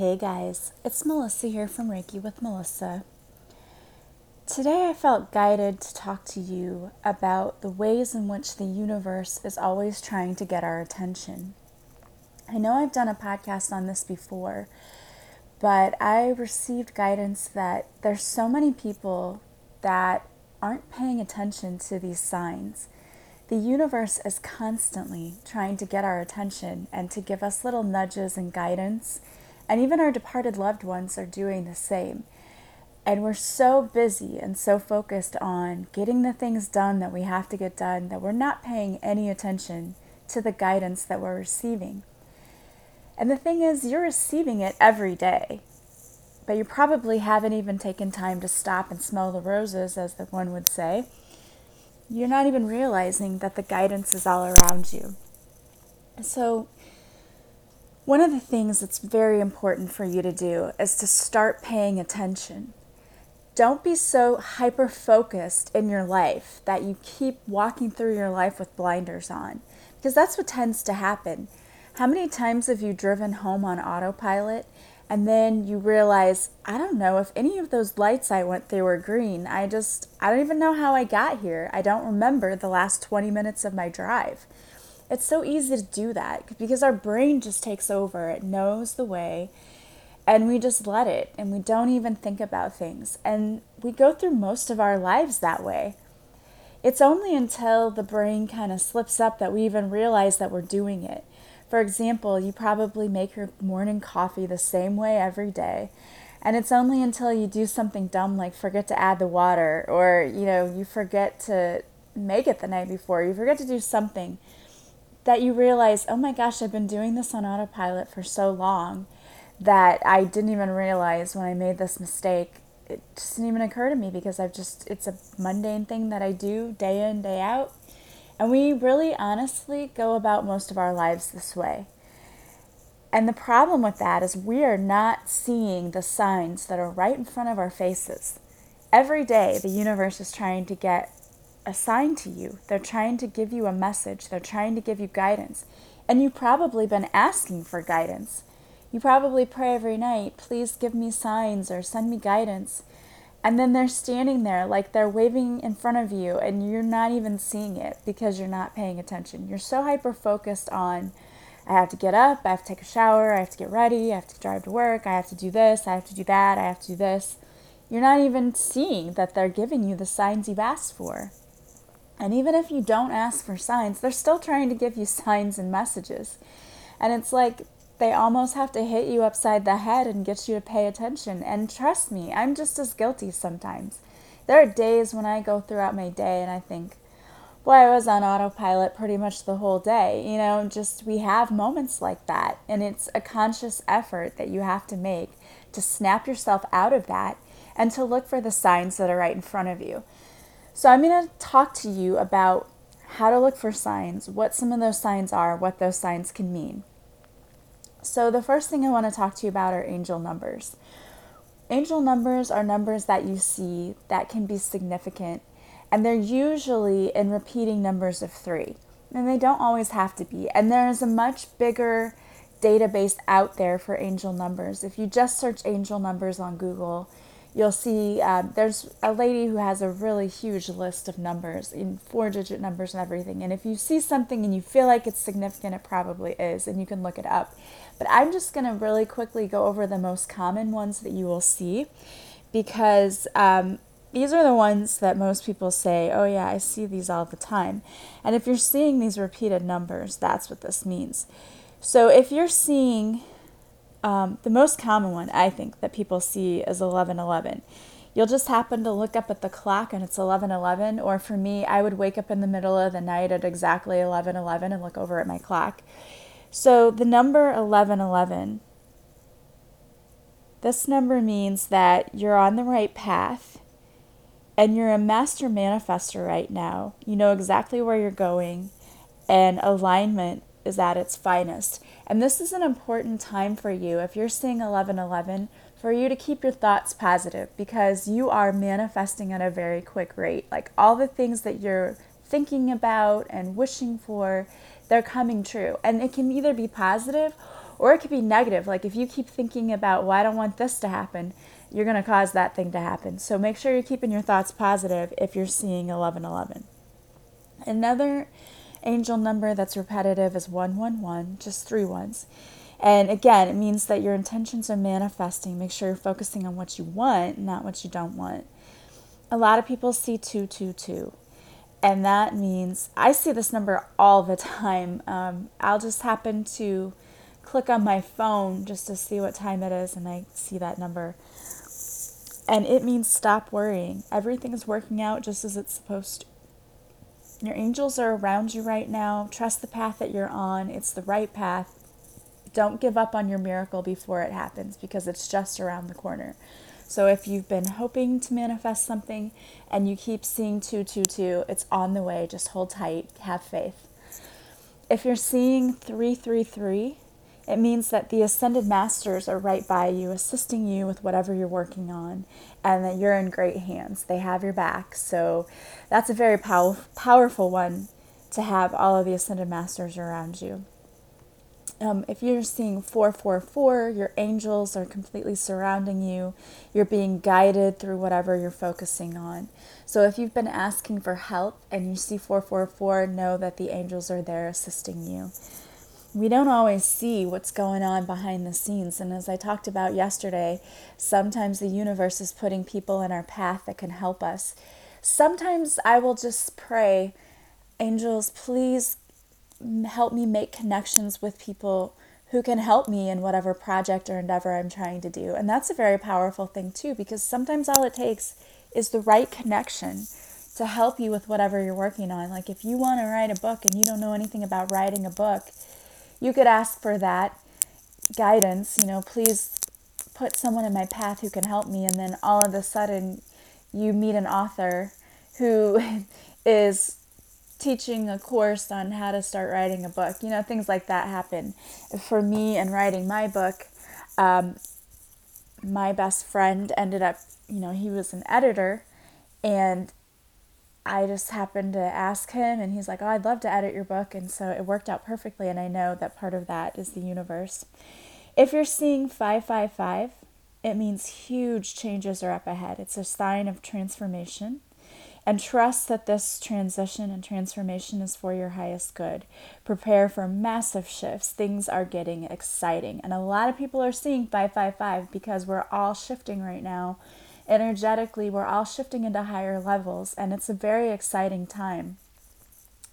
Hey guys, it's Melissa here from Reiki with Melissa. Today I felt guided to talk to you about the ways in which the universe is always trying to get our attention. I know I've done a podcast on this before, but I received guidance that there's so many people that aren't paying attention to these signs. The universe is constantly trying to get our attention and to give us little nudges and guidance and even our departed loved ones are doing the same. And we're so busy and so focused on getting the things done that we have to get done that we're not paying any attention to the guidance that we're receiving. And the thing is, you're receiving it every day, but you probably haven't even taken time to stop and smell the roses, as the one would say. You're not even realizing that the guidance is all around you. So, one of the things that's very important for you to do is to start paying attention. Don't be so hyper focused in your life that you keep walking through your life with blinders on, because that's what tends to happen. How many times have you driven home on autopilot and then you realize, I don't know if any of those lights I went through were green. I just, I don't even know how I got here. I don't remember the last 20 minutes of my drive. It's so easy to do that because our brain just takes over. It knows the way and we just let it and we don't even think about things. And we go through most of our lives that way. It's only until the brain kind of slips up that we even realize that we're doing it. For example, you probably make your morning coffee the same way every day. And it's only until you do something dumb like forget to add the water or, you know, you forget to make it the night before, you forget to do something that you realize, oh my gosh, I've been doing this on autopilot for so long that I didn't even realize when I made this mistake. It just didn't even occur to me because I've just, it's a mundane thing that I do day in, day out. And we really honestly go about most of our lives this way. And the problem with that is we are not seeing the signs that are right in front of our faces. Every day, the universe is trying to get assigned to you. They're trying to give you a message, they're trying to give you guidance. And you've probably been asking for guidance. You probably pray every night, please give me signs or send me guidance. And then they're standing there like they're waving in front of you, and you're not even seeing it because you're not paying attention. You're so hyper focused on, I have to get up, I have to take a shower, I have to get ready, I have to drive to work, I have to do this, I have to do that, I have to do this. You're not even seeing that they're giving you the signs you've asked for. And even if you don't ask for signs, they're still trying to give you signs and messages. And it's like they almost have to hit you upside the head and get you to pay attention. And trust me, I'm just as guilty sometimes. There are days when I go throughout my day and I think, boy, I was on autopilot pretty much the whole day. You know, just we have moments like that. And it's a conscious effort that you have to make to snap yourself out of that and to look for the signs that are right in front of you. So, I'm going to talk to you about how to look for signs, what some of those signs are, what those signs can mean. So, the first thing I want to talk to you about are angel numbers. Angel numbers are numbers that you see that can be significant, and they're usually in repeating numbers of three. And they don't always have to be. And there is a much bigger database out there for angel numbers. If you just search angel numbers on Google, you'll see um, there's a lady who has a really huge list of numbers in four digit numbers and everything. And if you see something and you feel like it's significant, it probably is, and you can look it up. But I'm just going to really quickly go over the most common ones that you will see because um, these are the ones that most people say, oh, yeah, I see these all the time. And if you're seeing these repeated numbers, that's what this means. So if you're seeing um, the most common one, I think, that people see is 1111. You'll just happen to look up at the clock and it's 1111. Or for me, I would wake up in the middle of the night at exactly 1111 and look over at my clock. So the number 1111, this number means that you're on the right path and you're a master manifester right now. You know exactly where you're going, and alignment is at its finest. And this is an important time for you if you're seeing 1111 for you to keep your thoughts positive because you are manifesting at a very quick rate. Like all the things that you're thinking about and wishing for, they're coming true. And it can either be positive Or it could be negative. Like if you keep thinking about, well, I don't want this to happen, you're going to cause that thing to happen. So make sure you're keeping your thoughts positive if you're seeing 1111. Another angel number that's repetitive is 111, just three ones. And again, it means that your intentions are manifesting. Make sure you're focusing on what you want, not what you don't want. A lot of people see 222. And that means I see this number all the time. Um, I'll just happen to click on my phone just to see what time it is, and I see that number. And it means stop worrying. Everything is working out just as it's supposed to. Your angels are around you right now. Trust the path that you're on, it's the right path. Don't give up on your miracle before it happens because it's just around the corner. So if you've been hoping to manifest something and you keep seeing 222, it's on the way. Just hold tight, have faith. If you're seeing 333, it means that the ascended masters are right by you, assisting you with whatever you're working on, and that you're in great hands. They have your back. So that's a very pow- powerful one to have all of the ascended masters around you. Um, if you're seeing 444, your angels are completely surrounding you. You're being guided through whatever you're focusing on. So if you've been asking for help and you see 444, know that the angels are there assisting you. We don't always see what's going on behind the scenes. And as I talked about yesterday, sometimes the universe is putting people in our path that can help us. Sometimes I will just pray, angels, please help me make connections with people who can help me in whatever project or endeavor I'm trying to do. And that's a very powerful thing, too, because sometimes all it takes is the right connection to help you with whatever you're working on. Like if you want to write a book and you don't know anything about writing a book, you could ask for that guidance. You know, please put someone in my path who can help me. And then all of a sudden, you meet an author who is teaching a course on how to start writing a book. You know, things like that happen. For me and writing my book, um, my best friend ended up, you know, he was an editor and I just happened to ask him, and he's like, Oh, I'd love to edit your book. And so it worked out perfectly. And I know that part of that is the universe. If you're seeing 555, it means huge changes are up ahead. It's a sign of transformation and trust that this transition and transformation is for your highest good. Prepare for massive shifts. Things are getting exciting. And a lot of people are seeing 555 because we're all shifting right now. Energetically, we're all shifting into higher levels, and it's a very exciting time,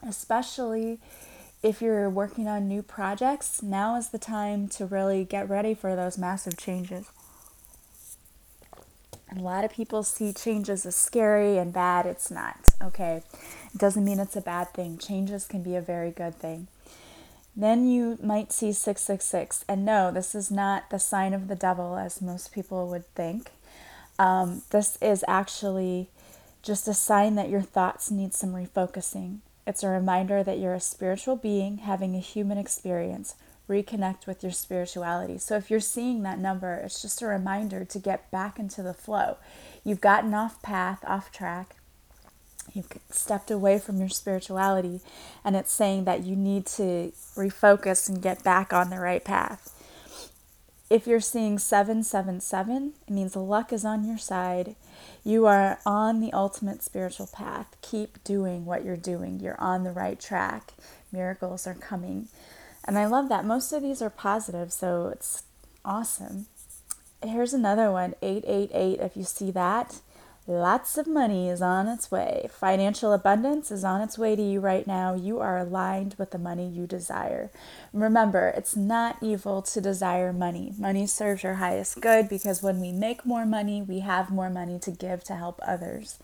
especially if you're working on new projects. Now is the time to really get ready for those massive changes. A lot of people see changes as scary and bad. It's not, okay? It doesn't mean it's a bad thing. Changes can be a very good thing. Then you might see 666. And no, this is not the sign of the devil as most people would think. Um, this is actually just a sign that your thoughts need some refocusing. It's a reminder that you're a spiritual being having a human experience reconnect with your spirituality. So if you're seeing that number, it's just a reminder to get back into the flow. You've gotten off path, off track. You've stepped away from your spirituality, and it's saying that you need to refocus and get back on the right path. If you're seeing 777, it means luck is on your side. You are on the ultimate spiritual path. Keep doing what you're doing. You're on the right track. Miracles are coming. And I love that. Most of these are positive, so it's awesome. Here's another one 888. If you see that, lots of money is on its way. Financial abundance is on its way to you right now. You are aligned with the money you desire. Remember, it's not evil to desire money. Money serves your highest good because when we make more money, we have more money to give to help others.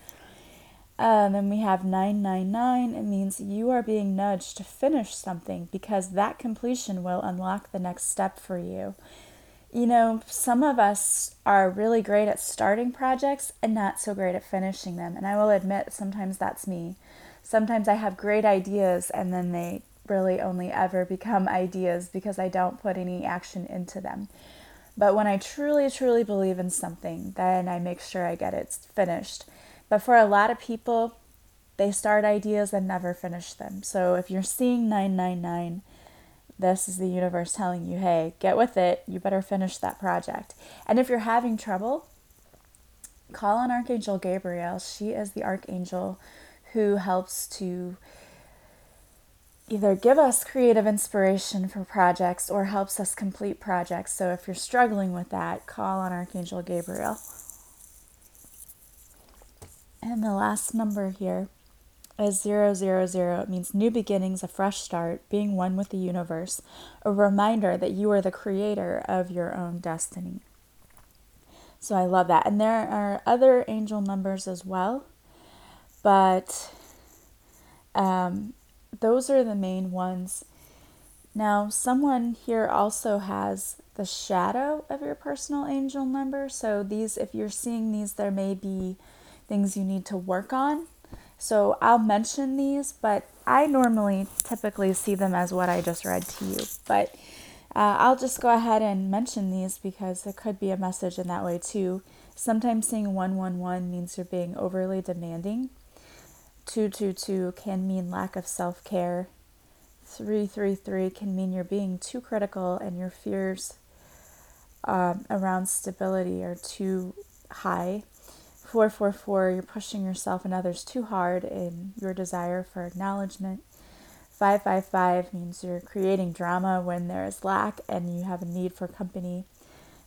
Um, then we have 999. It means you are being nudged to finish something because that completion will unlock the next step for you. You know, some of us are really great at starting projects and not so great at finishing them. And I will admit, sometimes that's me. Sometimes I have great ideas and then they really only ever become ideas because I don't put any action into them. But when I truly, truly believe in something, then I make sure I get it finished. But for a lot of people, they start ideas and never finish them. So if you're seeing 999, this is the universe telling you, hey, get with it. You better finish that project. And if you're having trouble, call on Archangel Gabriel. She is the archangel who helps to either give us creative inspiration for projects or helps us complete projects. So if you're struggling with that, call on Archangel Gabriel. And the last number here is 000. It means new beginnings, a fresh start, being one with the universe, a reminder that you are the creator of your own destiny. So I love that. And there are other angel numbers as well, but um, those are the main ones. Now, someone here also has the shadow of your personal angel number. So, these, if you're seeing these, there may be things you need to work on. So, I'll mention these, but I normally typically see them as what I just read to you. But uh, I'll just go ahead and mention these because there could be a message in that way too. Sometimes seeing 111 means you're being overly demanding. 222 can mean lack of self care. 333 can mean you're being too critical and your fears um, around stability are too high. 444, you're pushing yourself and others too hard in your desire for acknowledgement. 555 means you're creating drama when there is lack and you have a need for company.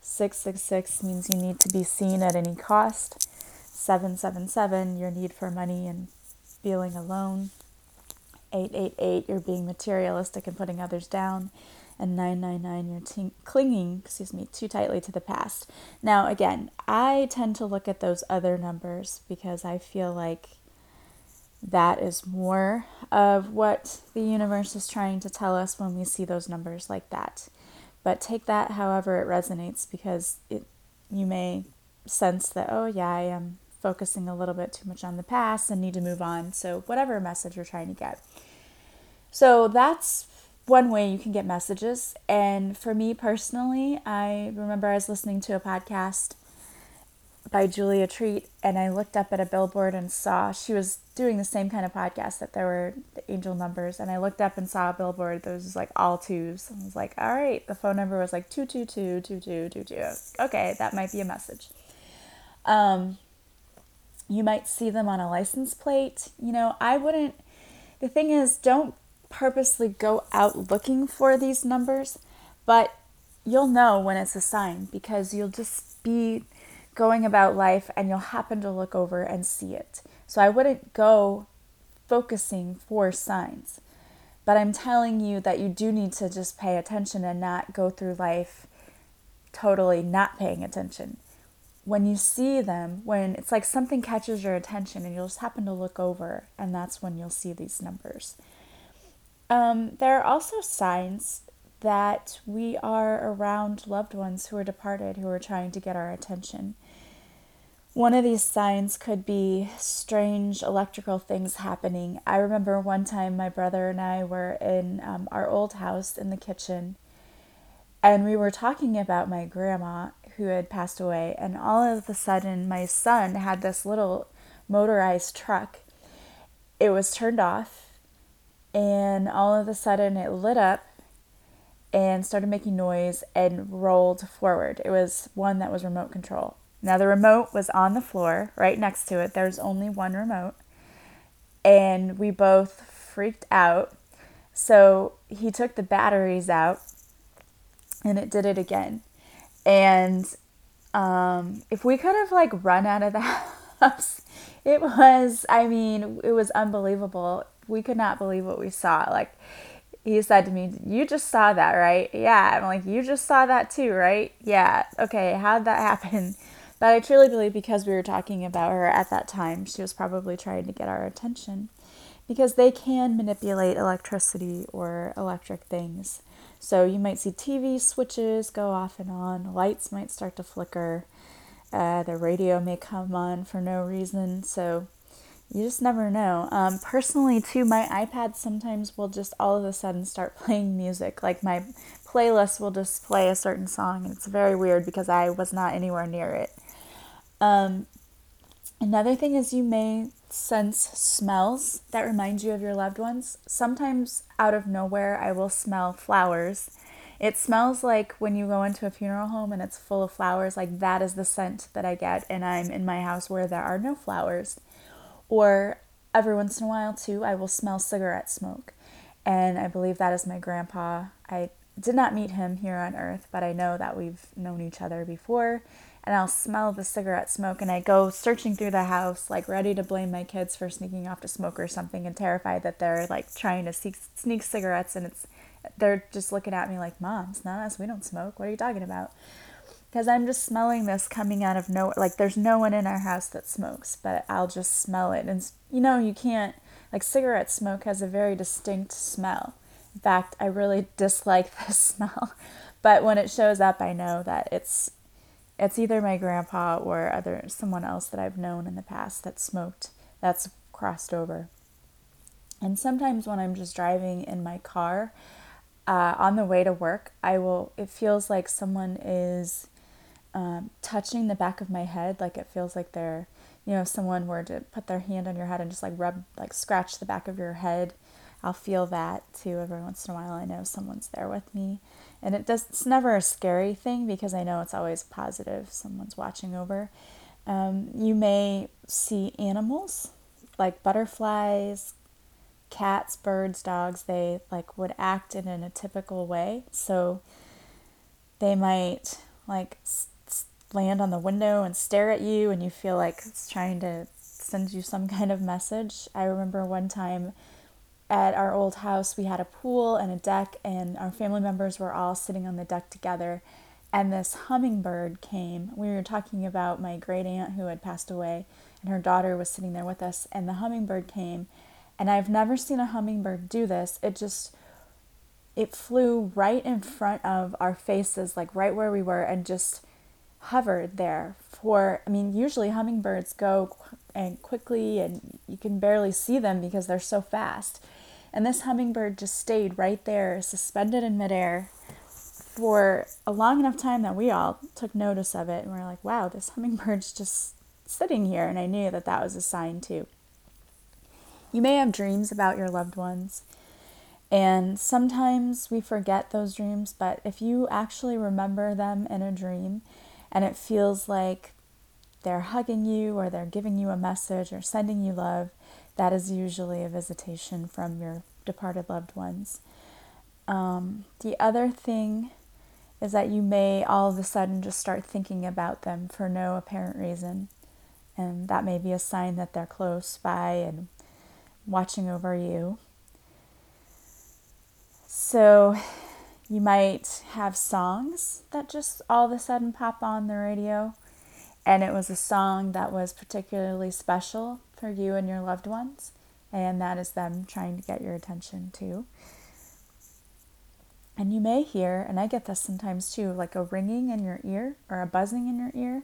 666 means you need to be seen at any cost. 777, your need for money and feeling alone. 888, you're being materialistic and putting others down. And 999, you're clinging, excuse me, too tightly to the past. Now, again, I tend to look at those other numbers because I feel like that is more of what the universe is trying to tell us when we see those numbers like that. But take that however it resonates because it you may sense that oh yeah, I am focusing a little bit too much on the past and need to move on. So, whatever message you're trying to get. So, that's one way you can get messages. And for me personally, I remember I was listening to a podcast by Julia Treat and I looked up at a billboard and saw she was doing the same kind of podcast that there were the angel numbers and I looked up and saw a billboard that was like all twos. And I was like, all right, the phone number was like 222 2222. Okay, that might be a message. Um, you might see them on a license plate. You know, I wouldn't, the thing is, don't purposely go out looking for these numbers, but you'll know when it's a sign because you'll just be going about life and you'll happen to look over and see it. So I wouldn't go focusing for signs. But I'm telling you that you do need to just pay attention and not go through life totally not paying attention when you see them, when it's like something catches your attention and you'll just happen to look over, and that's when you'll see these numbers. Um, there are also signs that we are around loved ones who are departed, who are trying to get our attention. One of these signs could be strange electrical things happening. I remember one time my brother and I were in um, our old house in the kitchen, and we were talking about my grandma, who had passed away, and all of a sudden, my son had this little motorized truck. It was turned off, and all of a sudden, it lit up and started making noise and rolled forward. It was one that was remote control. Now, the remote was on the floor right next to it. There's only one remote. And we both freaked out. So he took the batteries out and it did it again. And um, if we could have like run out of the house, it was, I mean, it was unbelievable. We could not believe what we saw. Like, he said to me, You just saw that, right? Yeah. I'm like, You just saw that too, right? Yeah. Okay. How'd that happen? But I truly believe because we were talking about her at that time, she was probably trying to get our attention because they can manipulate electricity or electric things. So you might see TV switches go off and on, lights might start to flicker, uh, the radio may come on for no reason. So you just never know. Um, personally, too, my iPad sometimes will just all of a sudden start playing music. Like my playlist will just play a certain song. And it's very weird because I was not anywhere near it. Um, another thing is you may sense smells that remind you of your loved ones. Sometimes out of nowhere, I will smell flowers. It smells like when you go into a funeral home and it's full of flowers, like that is the scent that I get, and I'm in my house where there are no flowers. Or every once in a while, too, I will smell cigarette smoke. And I believe that is my grandpa. I did not meet him here on earth, but I know that we've known each other before and I'll smell the cigarette smoke and I go searching through the house, like ready to blame my kids for sneaking off to smoke or something and terrified that they're like trying to sneak, sneak cigarettes and it's they're just looking at me like, Mom, it's not us, we don't smoke. What are you talking about? Because I'm just smelling this coming out of nowhere. Like there's no one in our house that smokes, but I'll just smell it. And you know, you can't, like cigarette smoke has a very distinct smell. In fact, I really dislike this smell. But when it shows up, I know that it's it's either my grandpa or other someone else that I've known in the past that smoked that's crossed over. And sometimes when I'm just driving in my car uh, on the way to work, I will. It feels like someone is um, touching the back of my head. Like it feels like they're, you know, if someone were to put their hand on your head and just like rub, like scratch the back of your head. I'll feel that too every once in a while. I know someone's there with me and it does it's never a scary thing because I know it's always positive someone's watching over. Um, you may see animals like butterflies, cats, birds, dogs. They like would act in, in a typical way. So they might like land on the window and stare at you, and you feel like it's trying to send you some kind of message. I remember one time at our old house, we had a pool and a deck, and our family members were all sitting on the deck together. And this hummingbird came. We were talking about my great aunt who had passed away, and her daughter was sitting there with us. And the hummingbird came, and I've never seen a hummingbird do this. It just it flew right in front of our faces, like right where we were, and just hovered there for. I mean, usually hummingbirds go and quickly, and you can barely see them because they're so fast and this hummingbird just stayed right there, suspended in midair for a long enough time that we all took notice of it. And we are like, wow, this hummingbird's just sitting here. And I knew that that was a sign too. You may have dreams about your loved ones. And sometimes we forget those dreams, but if you actually remember them in a dream and it feels like they're hugging you or they're giving you a message or sending you love, that is usually a visitation from your departed loved ones. Um, the other thing is that you may all of a sudden just start thinking about them for no apparent reason. And that may be a sign that they're close by and watching over you. So you might have songs that just all of a sudden pop on the radio. And it was a song that was particularly special for you and your loved ones, and that is them trying to get your attention too. And you may hear, and I get this sometimes too, like a ringing in your ear or a buzzing in your ear.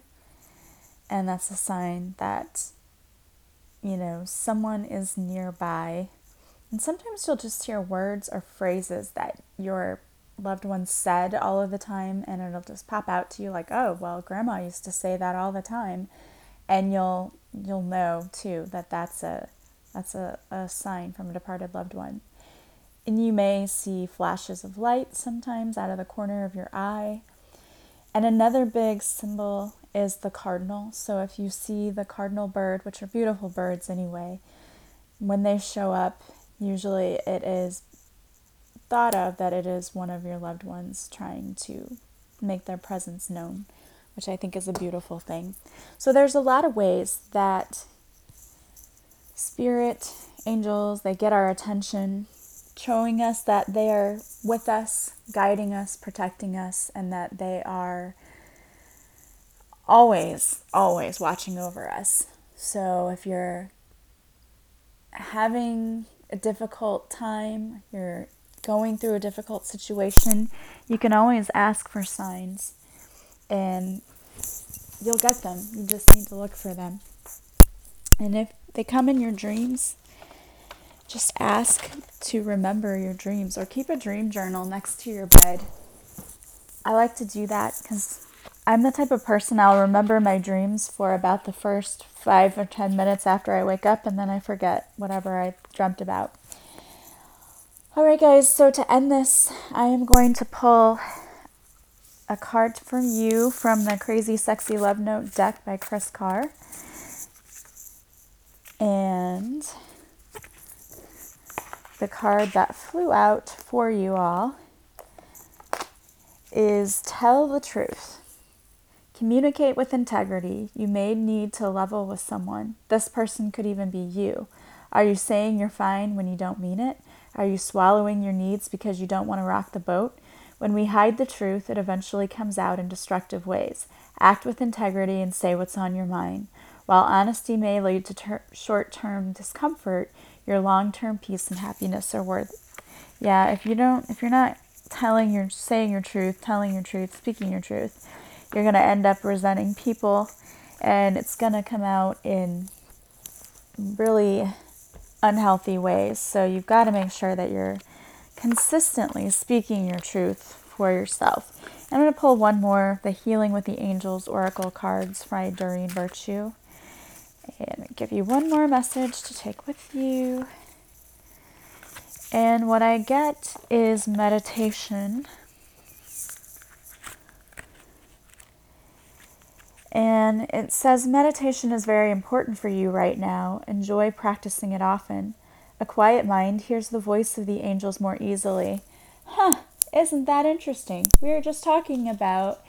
And that's a sign that, you know, someone is nearby. And sometimes you'll just hear words or phrases that your loved ones said all of the time, and it'll just pop out to you like, oh, well, grandma used to say that all the time. And you'll you'll know too that that's a that's a, a sign from a departed loved one. And you may see flashes of light sometimes out of the corner of your eye. And another big symbol is the cardinal. So if you see the cardinal bird, which are beautiful birds anyway, when they show up, usually it is thought of that it is one of your loved ones trying to make their presence known which I think is a beautiful thing. So there's a lot of ways that spirit angels they get our attention showing us that they are with us guiding us protecting us and that they are always always watching over us so if you're having a difficult time you're going through a difficult situation you can always ask for signs and you'll get them. You just need to look for them. And if they come in your dreams, just ask to remember your dreams or keep a dream journal next to your bed. I like to do that because I'm the type of person I'll remember my dreams for about the first five or ten minutes after I wake up, and then I forget whatever I dreamt about. All right, guys, so to end this, I am going to pull a card from you from the Crazy Sexy Love Note deck by Kris Carr. And the card that flew out for you all is Tell the Truth. Communicate with integrity. You may need to level with someone. This person could even be you. Are you saying you're fine when you don't mean it? Are you swallowing your needs because you don't want to rock the boat? When we hide the truth, it eventually comes out in destructive ways. Act with integrity and say what's on your mind. While honesty may lead to ter- short term discomfort, your long term peace and happiness are worth. Yeah, if you don't, if you're not telling your, saying your truth, telling your truth, speaking your truth, you're going to end up resenting people and it's going to come out in really unhealthy ways. So you've got to make sure that you're consistently speaking your truth for yourself. I'm going to pull one more the Healing with the Angels Oracle cards by Doreen Virtue. And give you one more message to take with you. And what I get is meditation. And it says meditation is very important for you right now. Enjoy practicing it often. A quiet mind hears the voice of the angels more easily. Huh, isn't that interesting? We were just talking about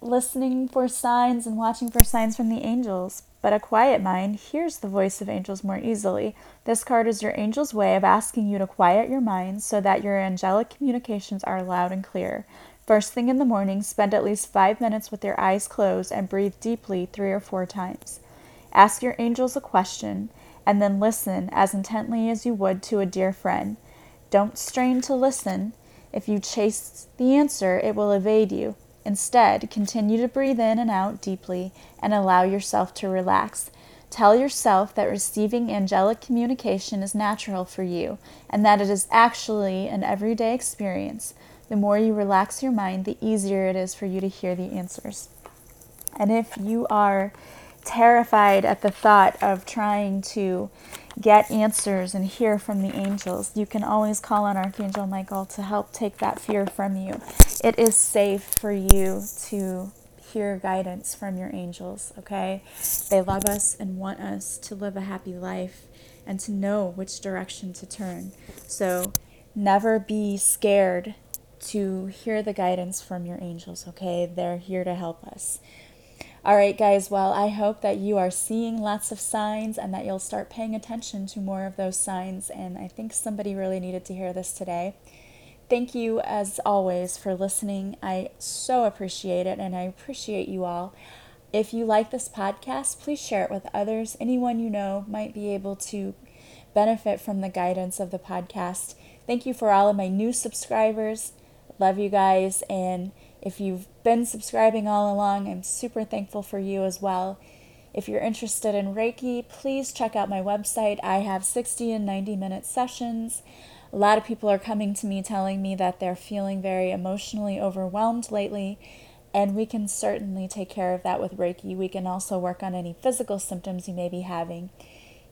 listening for signs and watching for signs from the angels, but a quiet mind hears the voice of angels more easily. This card is your angel's way of asking you to quiet your mind so that your angelic communications are loud and clear. First thing in the morning, spend at least five minutes with your eyes closed and breathe deeply three or four times. Ask your angels a question and then listen as intently as you would to a dear friend. Don't strain to listen. If you chase the answer, it will evade you. Instead, continue to breathe in and out deeply and allow yourself to relax. Tell yourself that receiving angelic communication is natural for you and that it is actually an everyday experience the more you relax your mind, the easier it is for you to hear the answers. And if you are terrified at the thought of trying to get answers and hear from the angels, you can always call on Archangel Michael to help take that fear from you. It is safe for you to hear guidance from your angels, okay? They love us and want us to live a happy life and to know which direction to turn. So never be scared to hear the guidance from your angels, okay? They're here to help us. All right, guys, well, I hope that you are seeing lots of signs and that you'll start paying attention to more of those signs. And I think somebody really needed to hear this today. Thank you, as always, for listening. I so appreciate it, and I appreciate you all. If you like this podcast, please share it with others. Anyone you know might be able to benefit from the guidance of the podcast. Thank you for all of my new subscribers. Love you guys. And if you've been subscribing all along, I'm super thankful for you as well. If you're interested in Reiki, please check out my website. I have 60 and 90 minute sessions. A lot of people are coming to me telling me that they're feeling very emotionally overwhelmed lately, and we can certainly take care of that with Reiki. We can also work on any physical symptoms you may be having.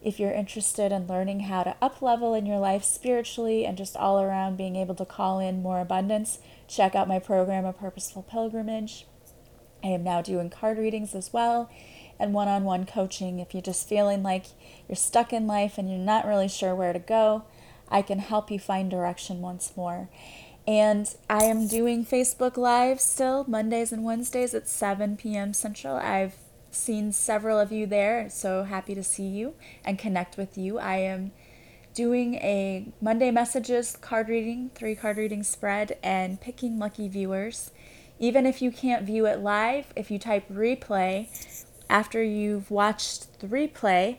If you're interested in learning how to up level in your life spiritually and just all around being able to call in more abundance, check out my program, A Purposeful Pilgrimage. I am now doing card readings as well and one on one coaching. If you're just feeling like you're stuck in life and you're not really sure where to go, I can help you find direction once more. And I am doing Facebook Live still, Mondays and Wednesdays at 7 p.m. Central. I've seen several of you there. So happy to see you and connect with you. I am doing a Monday messages card reading, three card reading spread, and picking lucky viewers. Even if you can't view it live, if you type replay after you've watched the replay,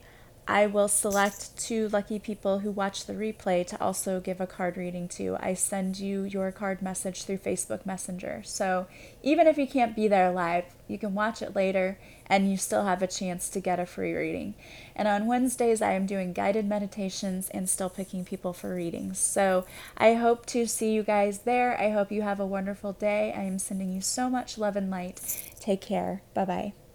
I will select two lucky people who watch the replay to also give a card reading to. I send you your card message through Facebook Messenger. So even if you can't be there live, you can watch it later and you still have a chance to get a free reading. And on Wednesdays, I am doing guided meditations and still picking people for readings. So I hope to see you guys there. I hope you have a wonderful day. I am sending you so much love and light. Take care. Bye bye.